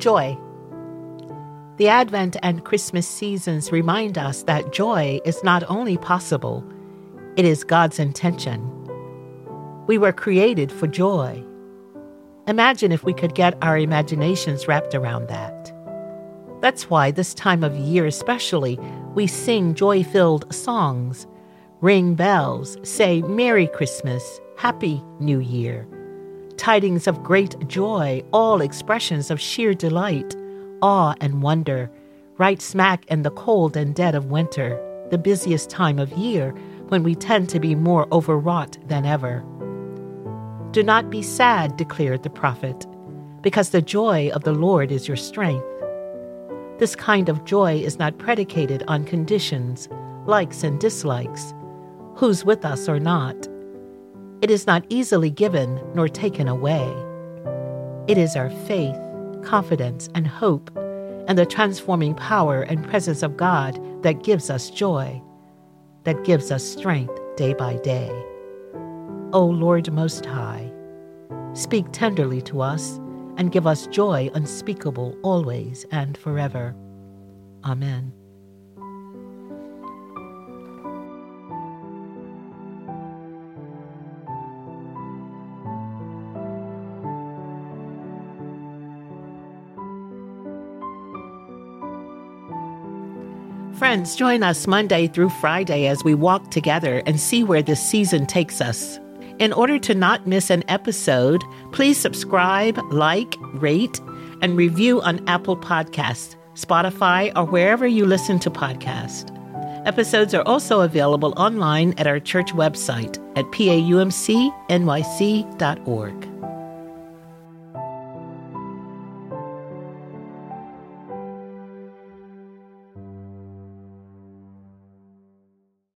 Joy. The Advent and Christmas seasons remind us that joy is not only possible, it is God's intention. We were created for joy. Imagine if we could get our imaginations wrapped around that. That's why this time of year, especially, we sing joy filled songs, ring bells, say Merry Christmas, Happy New Year. Tidings of great joy, all expressions of sheer delight, awe, and wonder, right smack in the cold and dead of winter, the busiest time of year when we tend to be more overwrought than ever. Do not be sad, declared the prophet, because the joy of the Lord is your strength. This kind of joy is not predicated on conditions, likes and dislikes, who's with us or not. It is not easily given nor taken away. It is our faith, confidence, and hope, and the transforming power and presence of God that gives us joy, that gives us strength day by day. O Lord Most High, speak tenderly to us and give us joy unspeakable always and forever. Amen. Friends, join us Monday through Friday as we walk together and see where this season takes us. In order to not miss an episode, please subscribe, like, rate, and review on Apple Podcasts, Spotify, or wherever you listen to podcasts. Episodes are also available online at our church website at paumcnyc.org.